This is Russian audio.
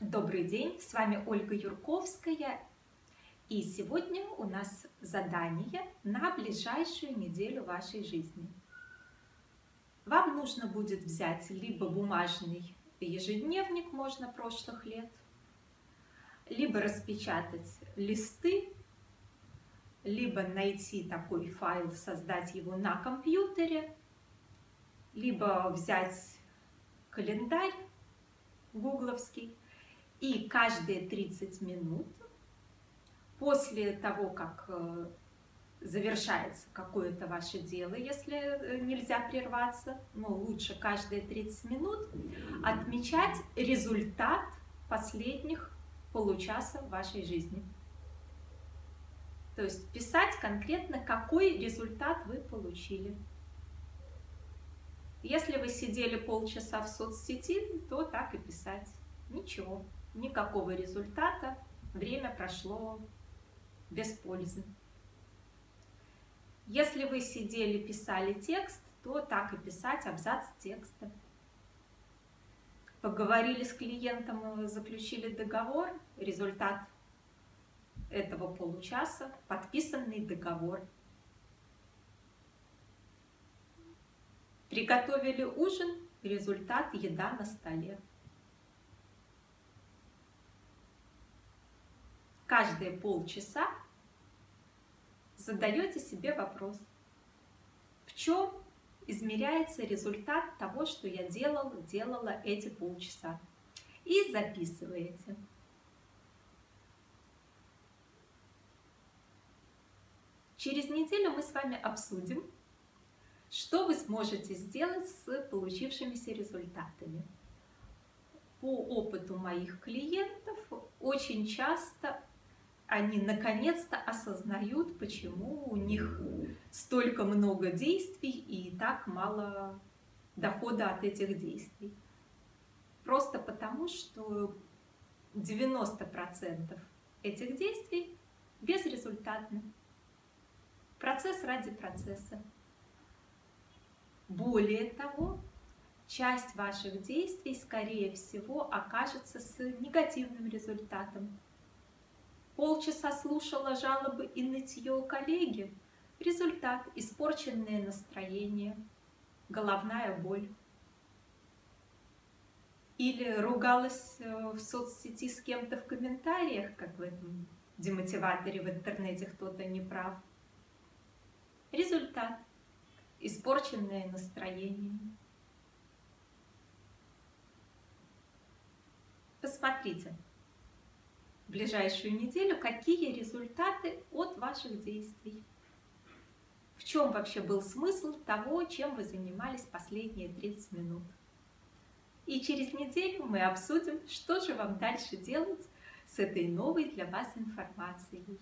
Добрый день, с вами Ольга Юрковская. И сегодня у нас задание на ближайшую неделю вашей жизни. Вам нужно будет взять либо бумажный ежедневник, можно прошлых лет, либо распечатать листы, либо найти такой файл, создать его на компьютере, либо взять календарь гугловский и каждые 30 минут после того, как э, завершается какое-то ваше дело, если э, нельзя прерваться, но лучше каждые 30 минут отмечать результат последних получаса вашей жизни. То есть писать конкретно, какой результат вы получили. Если вы сидели полчаса в соцсети, то так и писать. Ничего никакого результата, время прошло без пользы. Если вы сидели, писали текст, то так и писать абзац текста. Поговорили с клиентом, заключили договор, результат этого получаса, подписанный договор. Приготовили ужин, результат еда на столе. Каждые полчаса задаете себе вопрос, в чем измеряется результат того, что я делал, делала эти полчаса. И записываете. Через неделю мы с вами обсудим, что вы сможете сделать с получившимися результатами. По опыту моих клиентов очень часто они наконец-то осознают, почему у них столько много действий и так мало дохода от этих действий. Просто потому, что 90% этих действий безрезультатны. Процесс ради процесса. Более того, часть ваших действий, скорее всего, окажется с негативным результатом. Полчаса слушала жалобы и нытье коллеги. Результат – испорченное настроение, головная боль. Или ругалась э, в соцсети с кем-то в комментариях, как в этом демотиваторе в интернете кто-то не прав. Результат – испорченное настроение. Посмотрите в ближайшую неделю, какие результаты от ваших действий. В чем вообще был смысл того, чем вы занимались последние 30 минут. И через неделю мы обсудим, что же вам дальше делать с этой новой для вас информацией.